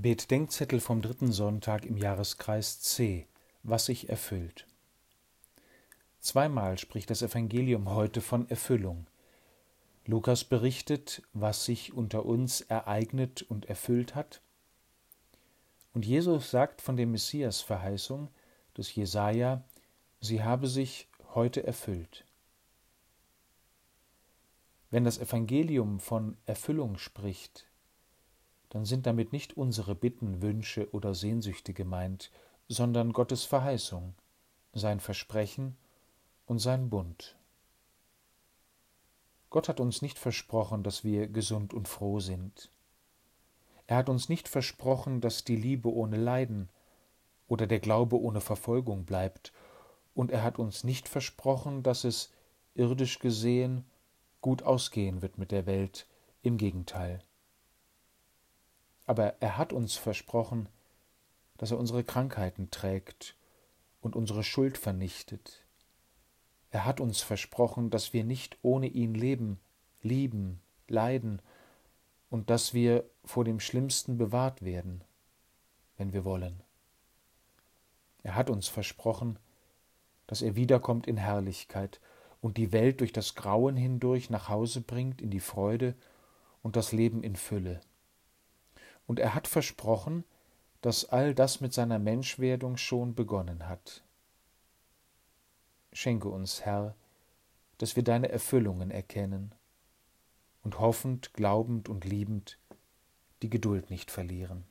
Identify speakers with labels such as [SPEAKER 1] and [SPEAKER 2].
[SPEAKER 1] Betdenkzettel vom dritten Sonntag im Jahreskreis C. Was sich erfüllt. Zweimal spricht das Evangelium heute von Erfüllung. Lukas berichtet, was sich unter uns ereignet und erfüllt hat. Und Jesus sagt von der Messias-Verheißung des Jesaja, sie habe sich heute erfüllt. Wenn das Evangelium von Erfüllung spricht, dann sind damit nicht unsere Bitten, Wünsche oder Sehnsüchte gemeint, sondern Gottes Verheißung, sein Versprechen und sein Bund. Gott hat uns nicht versprochen, dass wir gesund und froh sind. Er hat uns nicht versprochen, dass die Liebe ohne Leiden oder der Glaube ohne Verfolgung bleibt, und er hat uns nicht versprochen, dass es irdisch gesehen gut ausgehen wird mit der Welt, im Gegenteil. Aber er hat uns versprochen, dass er unsere Krankheiten trägt und unsere Schuld vernichtet. Er hat uns versprochen, dass wir nicht ohne ihn leben, lieben, leiden und dass wir vor dem Schlimmsten bewahrt werden, wenn wir wollen. Er hat uns versprochen, dass er wiederkommt in Herrlichkeit und die Welt durch das Grauen hindurch nach Hause bringt in die Freude und das Leben in Fülle. Und er hat versprochen, dass all das mit seiner Menschwerdung schon begonnen hat. Schenke uns, Herr, dass wir deine Erfüllungen erkennen und hoffend, glaubend und liebend die Geduld nicht verlieren.